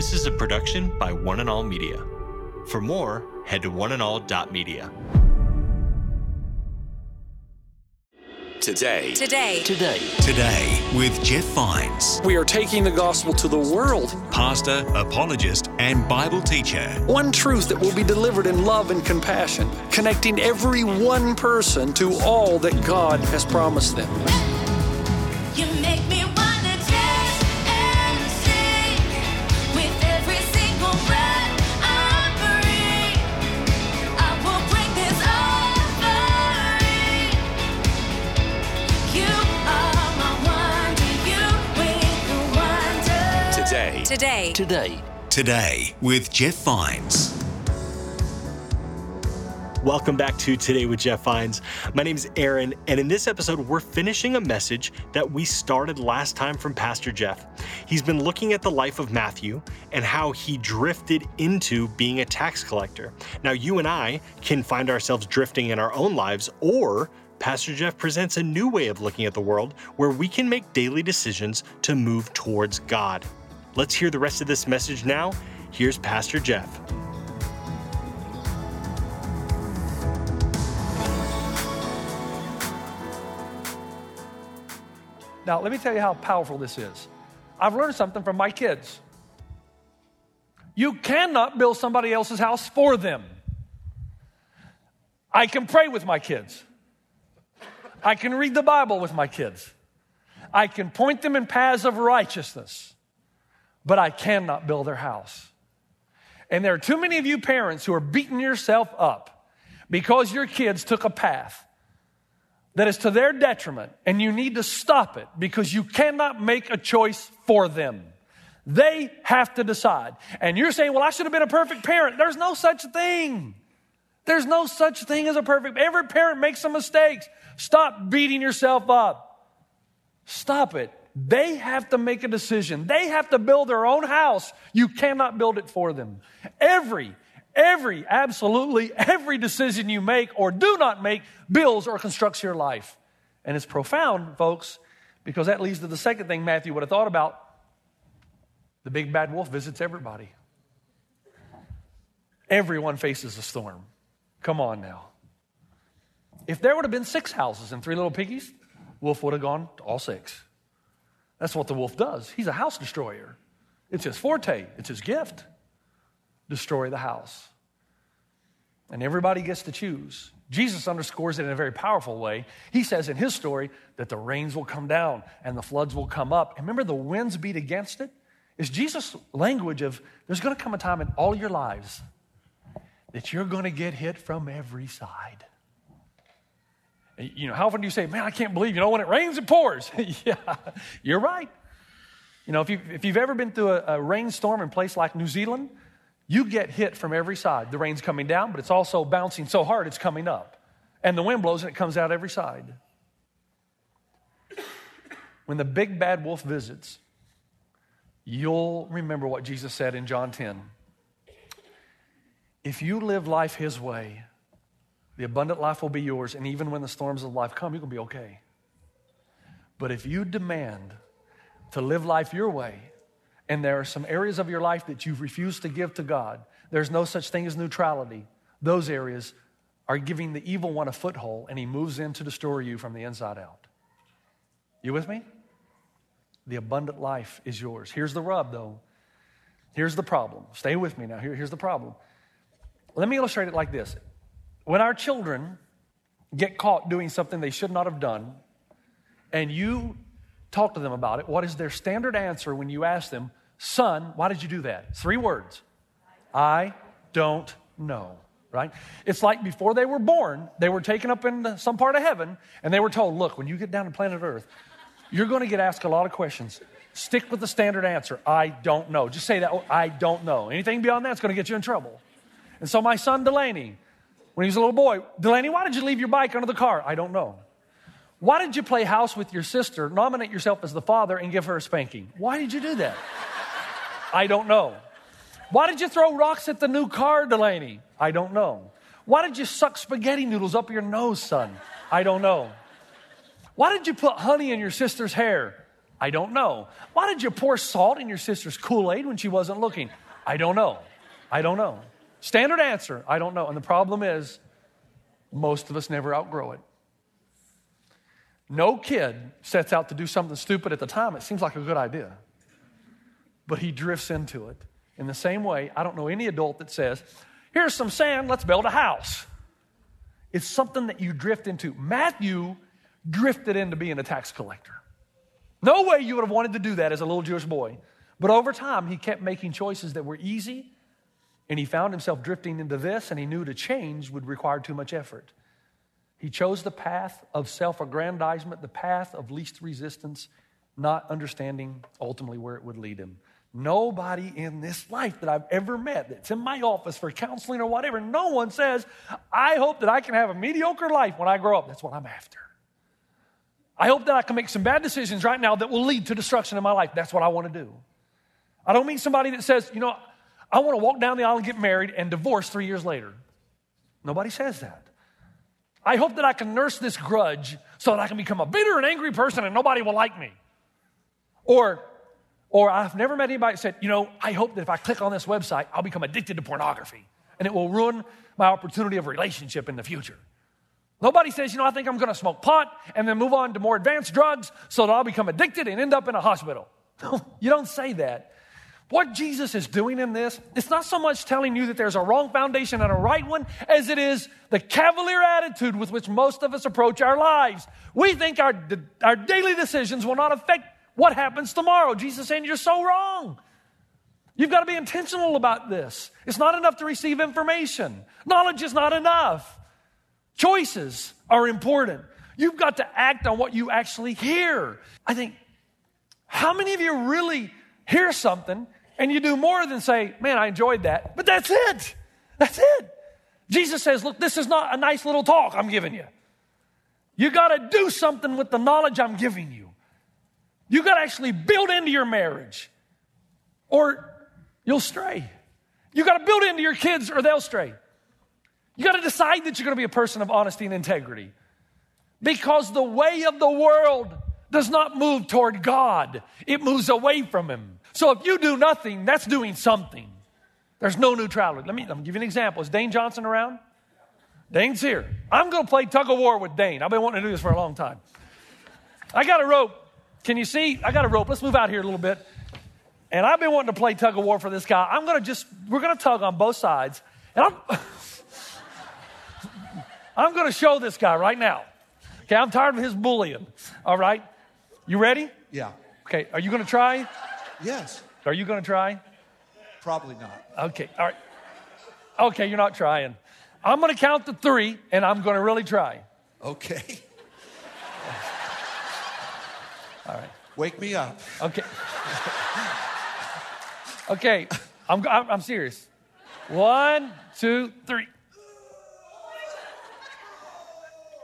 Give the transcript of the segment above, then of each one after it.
This is a production by One and All Media. For more, head to oneandall.media. Today. Today. Today. Today with Jeff Vines, We are taking the gospel to the world. pastor, apologist, and Bible teacher. One truth that will be delivered in love and compassion, connecting every one person to all that God has promised them. Today. Today. Today. Today with Jeff Vines. Welcome back to Today with Jeff Vines. My name is Aaron, and in this episode, we're finishing a message that we started last time from Pastor Jeff. He's been looking at the life of Matthew and how he drifted into being a tax collector. Now, you and I can find ourselves drifting in our own lives, or Pastor Jeff presents a new way of looking at the world where we can make daily decisions to move towards God. Let's hear the rest of this message now. Here's Pastor Jeff. Now, let me tell you how powerful this is. I've learned something from my kids. You cannot build somebody else's house for them. I can pray with my kids. I can read the Bible with my kids. I can point them in paths of righteousness, but I cannot build their house. And there are too many of you parents who are beating yourself up because your kids took a path that is to their detriment, and you need to stop it because you cannot make a choice for them. They have to decide. And you're saying, Well, I should have been a perfect parent. There's no such thing. There's no such thing as a perfect. Every parent makes some mistakes. Stop beating yourself up. Stop it. They have to make a decision. They have to build their own house. You cannot build it for them. Every, every, absolutely every decision you make or do not make builds or constructs your life. And it's profound, folks, because that leads to the second thing Matthew would have thought about. The big bad wolf visits everybody. Everyone faces a storm. Come on now. If there would have been six houses and three little piggies, wolf would have gone to all six. That's what the wolf does. He's a house destroyer. It's his forte, it's his gift. Destroy the house. And everybody gets to choose. Jesus underscores it in a very powerful way. He says in his story that the rains will come down and the floods will come up. And remember, the winds beat against it? it? Is Jesus' language of there's going to come a time in all your lives that you're going to get hit from every side. You know, how often do you say, man, I can't believe, you know, when it rains, it pours? yeah, you're right. You know, if, you, if you've ever been through a, a rainstorm in a place like New Zealand, you get hit from every side. The rain's coming down, but it's also bouncing so hard it's coming up. And the wind blows and it comes out every side. When the big bad wolf visits, you'll remember what Jesus said in John 10. If you live life his way, the abundant life will be yours, and even when the storms of life come, you're going to be okay. But if you demand to live life your way, and there are some areas of your life that you've refused to give to God, there's no such thing as neutrality. Those areas are giving the evil one a foothold, and he moves in to destroy you from the inside out. You with me? The abundant life is yours. Here's the rub, though. Here's the problem. Stay with me now. Here, here's the problem. Let me illustrate it like this. When our children get caught doing something they should not have done, and you talk to them about it, what is their standard answer when you ask them, Son, why did you do that? Three words I don't know, right? It's like before they were born, they were taken up in some part of heaven, and they were told, Look, when you get down to planet Earth, you're going to get asked a lot of questions. Stick with the standard answer I don't know. Just say that, oh, I don't know. Anything beyond that's going to get you in trouble. And so my son Delaney, when he was a little boy, Delaney, why did you leave your bike under the car? I don't know. Why did you play house with your sister, nominate yourself as the father, and give her a spanking? Why did you do that? I don't know. Why did you throw rocks at the new car, Delaney? I don't know. Why did you suck spaghetti noodles up your nose, son? I don't know. Why did you put honey in your sister's hair? I don't know. Why did you pour salt in your sister's Kool Aid when she wasn't looking? I don't know. I don't know. Standard answer, I don't know. And the problem is, most of us never outgrow it. No kid sets out to do something stupid at the time. It seems like a good idea. But he drifts into it. In the same way, I don't know any adult that says, here's some sand, let's build a house. It's something that you drift into. Matthew drifted into being a tax collector. No way you would have wanted to do that as a little Jewish boy. But over time, he kept making choices that were easy, and he found himself drifting into this, and he knew to change would require too much effort. He chose the path of self aggrandizement, the path of least resistance, not understanding ultimately where it would lead him. Nobody in this life that I've ever met that's in my office for counseling or whatever, no one says, I hope that I can have a mediocre life when I grow up. That's what I'm after. I hope that I can make some bad decisions right now that will lead to destruction in my life. That's what I want to do. I don't mean somebody that says, you know, I want to walk down the aisle and get married and divorce three years later. Nobody says that. I hope that I can nurse this grudge so that I can become a bitter and angry person and nobody will like me. Or, or I've never met anybody that said, you know, I hope that if I click on this website, I'll become addicted to pornography and it will ruin my opportunity of relationship in the future. Nobody says, you know, I think I'm going to smoke pot and then move on to more advanced drugs so that I'll become addicted and end up in a hospital. you don't say that. What Jesus is doing in this, it's not so much telling you that there's a wrong foundation and a right one as it is the cavalier attitude with which most of us approach our lives. We think our, our daily decisions will not affect what happens tomorrow. Jesus saying, You're so wrong. You've got to be intentional about this. It's not enough to receive information, knowledge is not enough. Choices are important. You've got to act on what you actually hear. I think, how many of you really hear something and you do more than say, man, I enjoyed that, but that's it. That's it. Jesus says, look, this is not a nice little talk I'm giving you. You got to do something with the knowledge I'm giving you. You got to actually build into your marriage or you'll stray. You got to build into your kids or they'll stray. You got to decide that you're going to be a person of honesty and integrity. Because the way of the world does not move toward God, it moves away from Him. So if you do nothing, that's doing something. There's no neutrality. Let me, let me give you an example. Is Dane Johnson around? Dane's here. I'm going to play tug of war with Dane. I've been wanting to do this for a long time. I got a rope. Can you see? I got a rope. Let's move out here a little bit. And I've been wanting to play tug of war for this guy. I'm going to just, we're going to tug on both sides. And I'm, I'm going to show this guy right now. Okay, I'm tired of his bullying. All right? You ready? Yeah. Okay, are you going to try? Yes. Are you going to try? Probably not. Okay, all right. Okay, you're not trying. I'm going to count to three, and I'm going to really try. Okay. All right. Wake me up. Okay. Okay, I'm, I'm, I'm serious. One, two, three.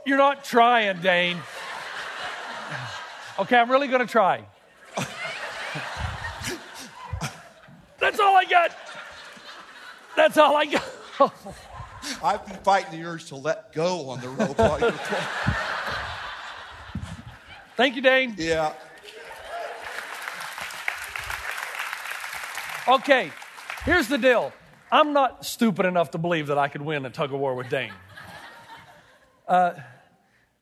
You're not trying, Dane. Okay, I'm really going to try. That's all I got. That's all I got. I've been fighting the urge to let go on the rope while you're. Thank you, Dane. Yeah. Okay, here's the deal. I'm not stupid enough to believe that I could win a tug of war with Dane. Uh,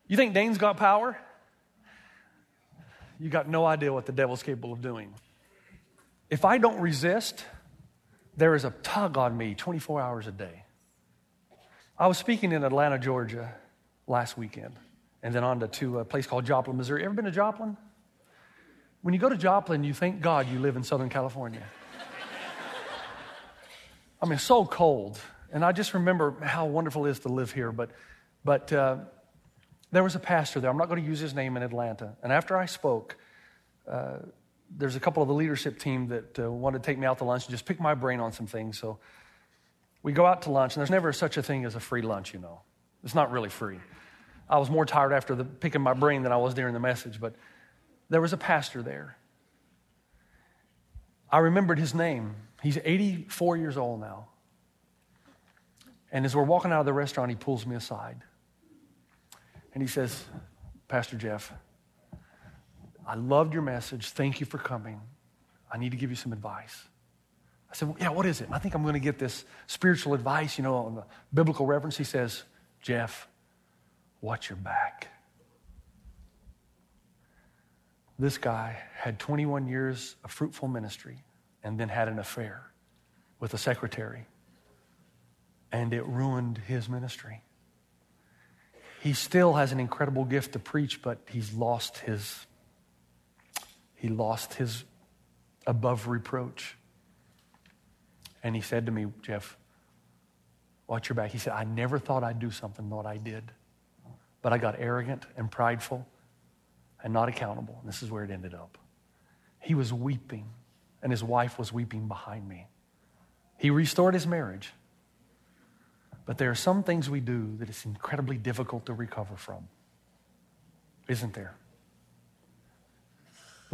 you think Dane's got power? You got no idea what the devil's capable of doing. If I don't resist, there is a tug on me 24 hours a day. I was speaking in Atlanta, Georgia last weekend, and then on to, to a place called Joplin, Missouri. Ever been to Joplin? When you go to Joplin, you thank God you live in Southern California. I mean, so cold. And I just remember how wonderful it is to live here. But, but uh, there was a pastor there. I'm not going to use his name in Atlanta. And after I spoke, uh, there's a couple of the leadership team that uh, wanted to take me out to lunch and just pick my brain on some things. So we go out to lunch, and there's never such a thing as a free lunch, you know. It's not really free. I was more tired after the, picking my brain than I was during the message, but there was a pastor there. I remembered his name. He's 84 years old now. And as we're walking out of the restaurant, he pulls me aside. And he says, Pastor Jeff, I loved your message. Thank you for coming. I need to give you some advice. I said, well, Yeah, what is it? And I think I'm going to get this spiritual advice, you know, on the biblical reference. He says, Jeff, watch your back. This guy had 21 years of fruitful ministry and then had an affair with a secretary, and it ruined his ministry. He still has an incredible gift to preach, but he's lost his he lost his above reproach. And he said to me, Jeff, watch your back. He said, I never thought I'd do something what I did, but I got arrogant and prideful and not accountable. And this is where it ended up. He was weeping, and his wife was weeping behind me. He restored his marriage. But there are some things we do that it's incredibly difficult to recover from. Isn't there?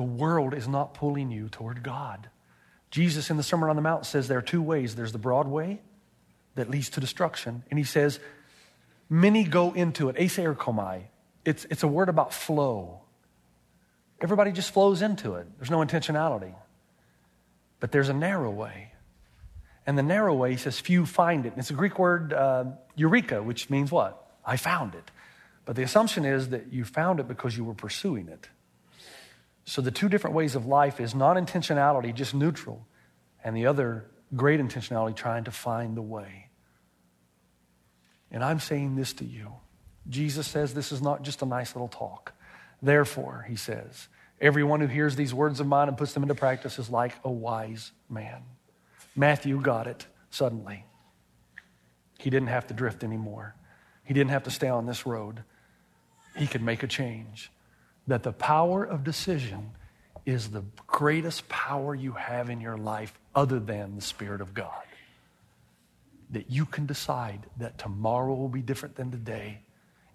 The world is not pulling you toward God. Jesus in the Sermon on the Mount says there are two ways there's the broad way that leads to destruction, and he says, many go into it. eiserchomai. It's, it's a word about flow. Everybody just flows into it, there's no intentionality. But there's a narrow way. And the narrow way, he says, few find it. And it's a Greek word, uh, eureka, which means what? I found it. But the assumption is that you found it because you were pursuing it. So the two different ways of life is non intentionality, just neutral, and the other, great intentionality, trying to find the way. And I'm saying this to you. Jesus says this is not just a nice little talk. Therefore, he says, everyone who hears these words of mine and puts them into practice is like a wise man. Matthew got it suddenly. He didn't have to drift anymore. He didn't have to stay on this road. He could make a change. That the power of decision is the greatest power you have in your life other than the Spirit of God. That you can decide that tomorrow will be different than today.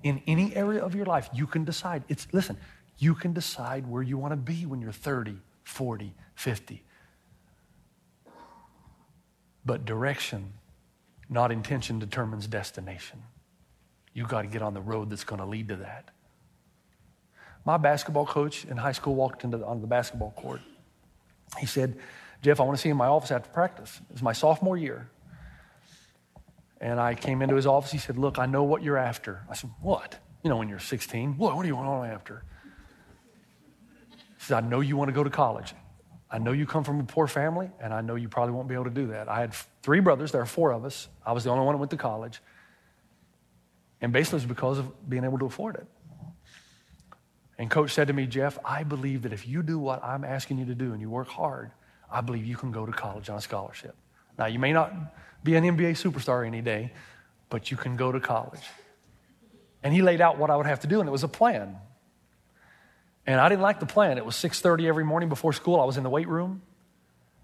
In any area of your life, you can decide. It's listen, you can decide where you want to be when you're 30, 40, 50. But direction, not intention, determines destination. You've got to get on the road that's going to lead to that. My basketball coach in high school walked into the, on the basketball court. He said, Jeff, I want to see you in my office after practice. It was my sophomore year. And I came into his office. He said, Look, I know what you're after. I said, What? You know, when you're 16, what, what do you want after? He said, I know you want to go to college. I know you come from a poor family, and I know you probably won't be able to do that. I had three brothers, there are four of us. I was the only one that went to college. And basically, it was because of being able to afford it. And coach said to me, Jeff, I believe that if you do what I'm asking you to do and you work hard, I believe you can go to college on a scholarship. Now, you may not be an NBA superstar any day, but you can go to college. And he laid out what I would have to do, and it was a plan. And I didn't like the plan. It was 6:30 every morning before school. I was in the weight room.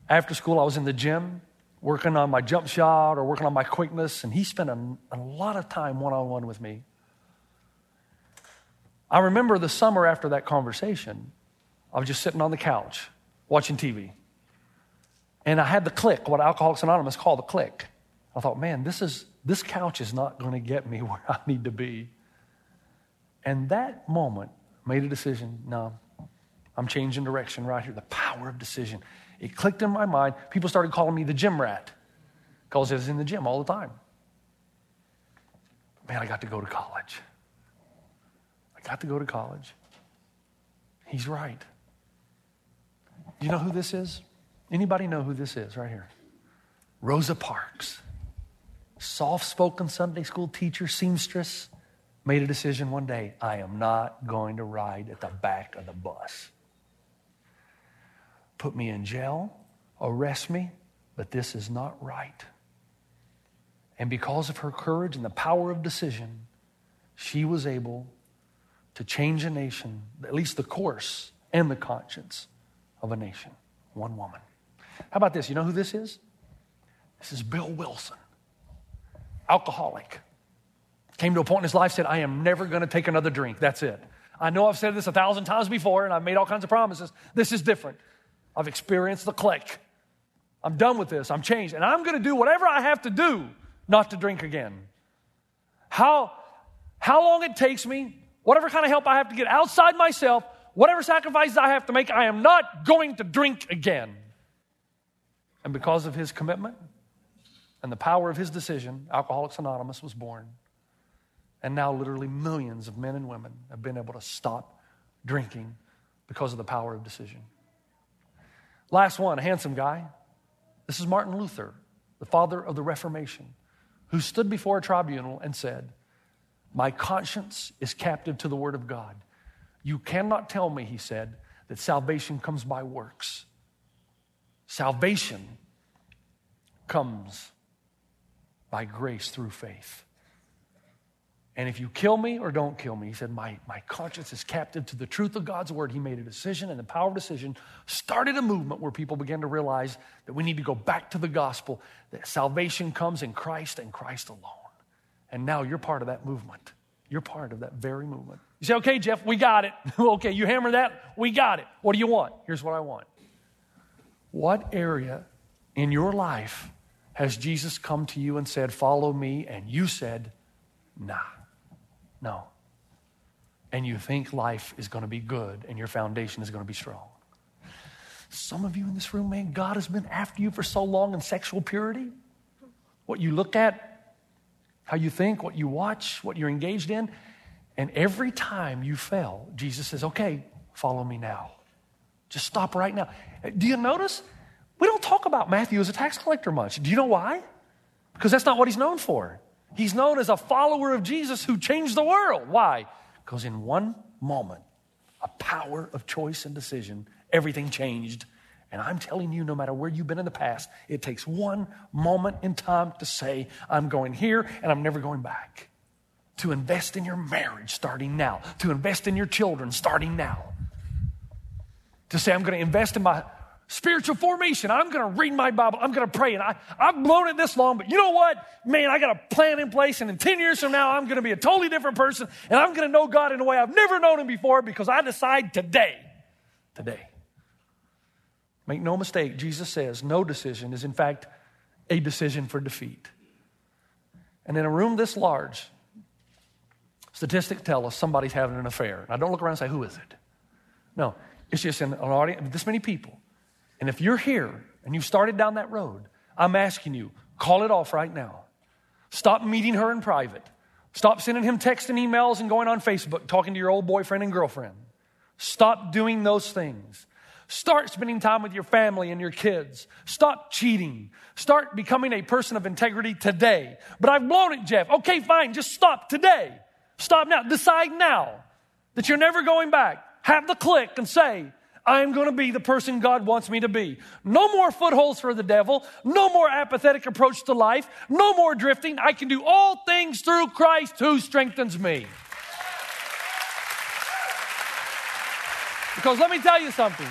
After school, I was in the gym working on my jump shot or working on my quickness. And he spent a, a lot of time one on one with me. I remember the summer after that conversation, I was just sitting on the couch watching TV. And I had the click, what Alcoholics Anonymous call the click. I thought, man, this, is, this couch is not going to get me where I need to be. And that moment made a decision no, I'm changing direction right here. The power of decision. It clicked in my mind. People started calling me the gym rat because I was in the gym all the time. Man, I got to go to college. Got to go to college. He's right. Do you know who this is? Anybody know who this is right here? Rosa Parks. Soft spoken Sunday school teacher, seamstress, made a decision one day I am not going to ride at the back of the bus. Put me in jail, arrest me, but this is not right. And because of her courage and the power of decision, she was able to change a nation, at least the course and the conscience of a nation. One woman. How about this? You know who this is? This is Bill Wilson, alcoholic. Came to a point in his life, said, I am never going to take another drink. That's it. I know I've said this a thousand times before and I've made all kinds of promises. This is different. I've experienced the click. I'm done with this. I'm changed. And I'm going to do whatever I have to do not to drink again. How, how long it takes me, whatever kind of help I have to get outside myself, whatever sacrifices I have to make, I am not going to drink again. And because of his commitment and the power of his decision, Alcoholics Anonymous was born. And now, literally, millions of men and women have been able to stop drinking because of the power of decision. Last one, a handsome guy. This is Martin Luther, the father of the Reformation, who stood before a tribunal and said, My conscience is captive to the Word of God. You cannot tell me, he said, that salvation comes by works. Salvation comes by grace through faith. And if you kill me or don't kill me, he said, my, my conscience is captive to the truth of God's word. He made a decision, and the power of decision started a movement where people began to realize that we need to go back to the gospel, that salvation comes in Christ and Christ alone. And now you're part of that movement. You're part of that very movement. You say, okay, Jeff, we got it. okay, you hammer that, we got it. What do you want? Here's what I want. What area in your life has Jesus come to you and said, Follow me? And you said, Nah, no. And you think life is going to be good and your foundation is going to be strong. Some of you in this room, man, God has been after you for so long in sexual purity. What you look at, how you think, what you watch, what you're engaged in. And every time you fail, Jesus says, Okay, follow me now. Just stop right now. Do you notice? We don't talk about Matthew as a tax collector much. Do you know why? Because that's not what he's known for. He's known as a follower of Jesus who changed the world. Why? Because in one moment, a power of choice and decision, everything changed. And I'm telling you, no matter where you've been in the past, it takes one moment in time to say, I'm going here and I'm never going back. To invest in your marriage starting now, to invest in your children starting now. To say, I'm going to invest in my spiritual formation. I'm going to read my Bible. I'm going to pray. And I, I've blown it this long, but you know what? Man, I got a plan in place. And in 10 years from now, I'm going to be a totally different person. And I'm going to know God in a way I've never known Him before because I decide today. Today. Make no mistake, Jesus says no decision is, in fact, a decision for defeat. And in a room this large, statistics tell us somebody's having an affair. Now, don't look around and say, who is it? No, it's just in an audience, this many people. And if you're here and you've started down that road, I'm asking you, call it off right now. Stop meeting her in private. Stop sending him texts and emails and going on Facebook talking to your old boyfriend and girlfriend. Stop doing those things. Start spending time with your family and your kids. Stop cheating. Start becoming a person of integrity today. But I've blown it, Jeff. Okay, fine. Just stop today. Stop now. Decide now that you're never going back. Have the click and say, I'm going to be the person God wants me to be. No more footholds for the devil. No more apathetic approach to life. No more drifting. I can do all things through Christ who strengthens me. Because let me tell you something.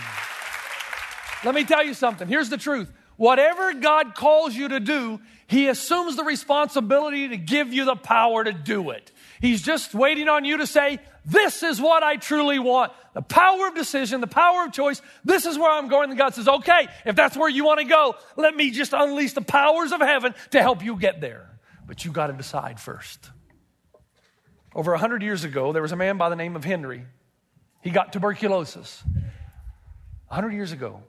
Let me tell you something. Here's the truth. Whatever God calls you to do, He assumes the responsibility to give you the power to do it. He's just waiting on you to say, This is what I truly want. The power of decision, the power of choice. This is where I'm going. And God says, Okay, if that's where you want to go, let me just unleash the powers of heaven to help you get there. But you got to decide first. Over hundred years ago, there was a man by the name of Henry. He got tuberculosis. Hundred years ago.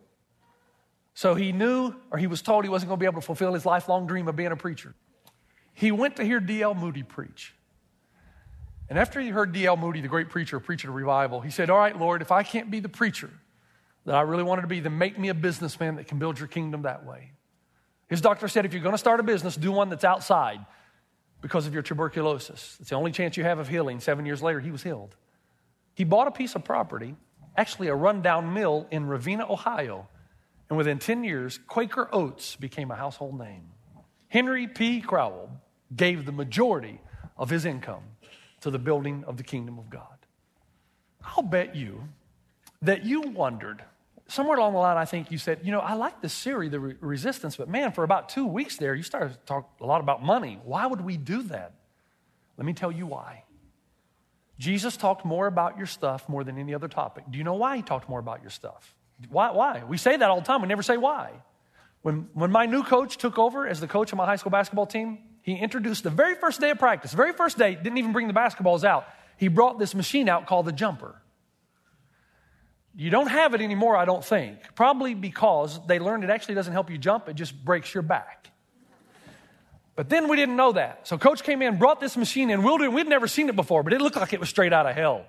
So he knew, or he was told he wasn't going to be able to fulfill his lifelong dream of being a preacher. He went to hear D.L. Moody preach. And after he heard D.L. Moody, the great preacher, preach at a revival, he said, All right, Lord, if I can't be the preacher that I really wanted to be, then make me a businessman that can build your kingdom that way. His doctor said, If you're going to start a business, do one that's outside because of your tuberculosis. It's the only chance you have of healing. Seven years later, he was healed. He bought a piece of property, actually a rundown mill in Ravenna, Ohio. And within 10 years, Quaker Oats became a household name. Henry P. Crowell gave the majority of his income to the building of the kingdom of God. I'll bet you that you wondered, somewhere along the line, I think you said, you know, I like the series, The Re- Resistance, but man, for about two weeks there, you started to talk a lot about money. Why would we do that? Let me tell you why. Jesus talked more about your stuff more than any other topic. Do you know why he talked more about your stuff? Why? Why? We say that all the time. We never say why. When, when my new coach took over as the coach of my high school basketball team, he introduced the very first day of practice, very first day, didn't even bring the basketballs out. He brought this machine out called the jumper. You don't have it anymore, I don't think. Probably because they learned it actually doesn't help you jump, it just breaks your back. But then we didn't know that. So coach came in, brought this machine in. We'll do, we'd never seen it before, but it looked like it was straight out of hell.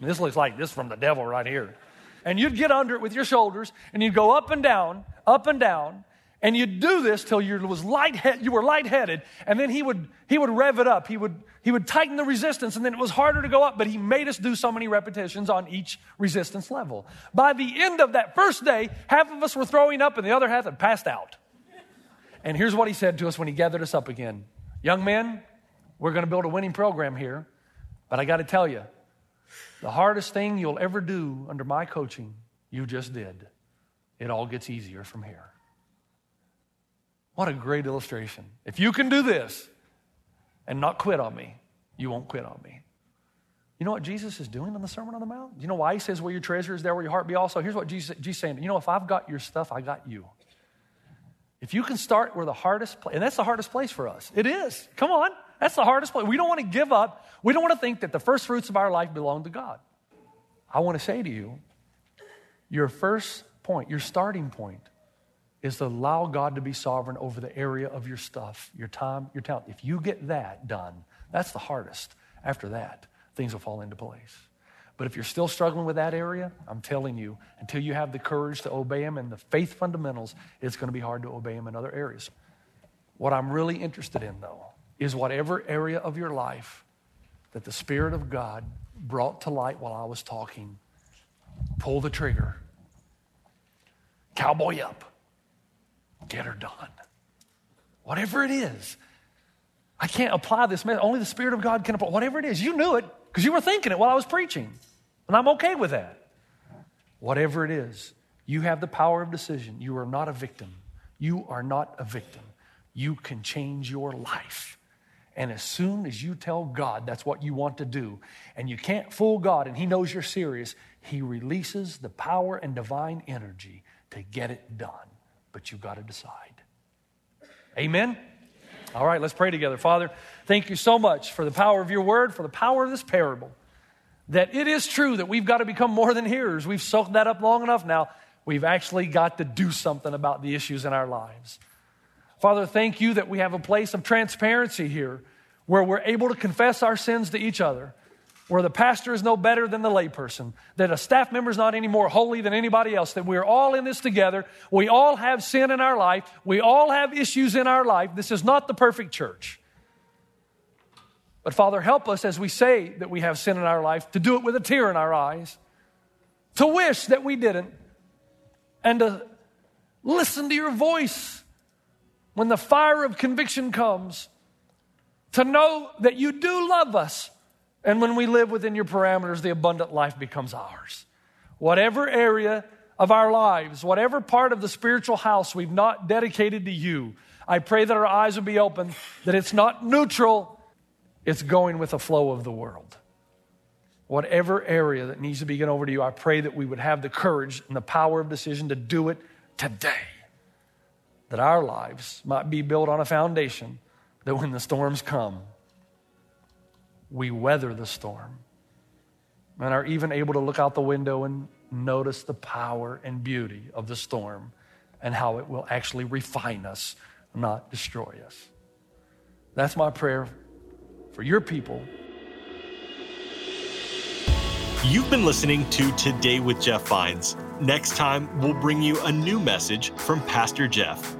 And this looks like this from the devil right here. And you'd get under it with your shoulders, and you'd go up and down, up and down, and you'd do this till you was light you were lightheaded, and then he would he would rev it up. He would he would tighten the resistance, and then it was harder to go up. But he made us do so many repetitions on each resistance level. By the end of that first day, half of us were throwing up, and the other half had passed out. And here's what he said to us when he gathered us up again Young men, we're going to build a winning program here, but I got to tell you, the hardest thing you'll ever do under my coaching, you just did. It all gets easier from here. What a great illustration. If you can do this and not quit on me, you won't quit on me. You know what Jesus is doing on the Sermon on the Mount? You know why he says, Where your treasure is, there will your heart be also? Here's what Jesus, Jesus is saying. You know, if I've got your stuff, I got you. If you can start where the hardest place, and that's the hardest place for us. It is. Come on. That's the hardest place. We don't want to give up. We don't want to think that the first fruits of our life belong to God. I want to say to you, your first point, your starting point, is to allow God to be sovereign over the area of your stuff, your time, your talent. If you get that done, that's the hardest. After that, things will fall into place. But if you're still struggling with that area, I'm telling you, until you have the courage to obey Him and the faith fundamentals, it's going to be hard to obey Him in other areas. What I'm really interested in, though, is whatever area of your life that the Spirit of God brought to light while I was talking, pull the trigger, cowboy up, get her done. Whatever it is. I can't apply this message. Only the Spirit of God can apply. Whatever it is, you knew it because you were thinking it while I was preaching. And I'm okay with that. Whatever it is, you have the power of decision. You are not a victim. You are not a victim. You can change your life. And as soon as you tell God that's what you want to do, and you can't fool God and He knows you're serious, He releases the power and divine energy to get it done. But you've got to decide. Amen? All right, let's pray together. Father, thank you so much for the power of your word, for the power of this parable. That it is true that we've got to become more than hearers. We've soaked that up long enough now. We've actually got to do something about the issues in our lives. Father, thank you that we have a place of transparency here where we're able to confess our sins to each other, where the pastor is no better than the layperson, that a staff member is not any more holy than anybody else, that we're all in this together. We all have sin in our life, we all have issues in our life. This is not the perfect church. But Father, help us as we say that we have sin in our life to do it with a tear in our eyes, to wish that we didn't, and to listen to your voice when the fire of conviction comes, to know that you do love us. And when we live within your parameters, the abundant life becomes ours. Whatever area of our lives, whatever part of the spiritual house we've not dedicated to you, I pray that our eyes will be open, that it's not neutral, it's going with the flow of the world. Whatever area that needs to be given over to you, I pray that we would have the courage and the power of decision to do it today. That our lives might be built on a foundation that when the storms come, we weather the storm and are even able to look out the window and notice the power and beauty of the storm and how it will actually refine us, not destroy us. That's my prayer for your people. You've been listening to Today with Jeff Vines. Next time, we'll bring you a new message from Pastor Jeff.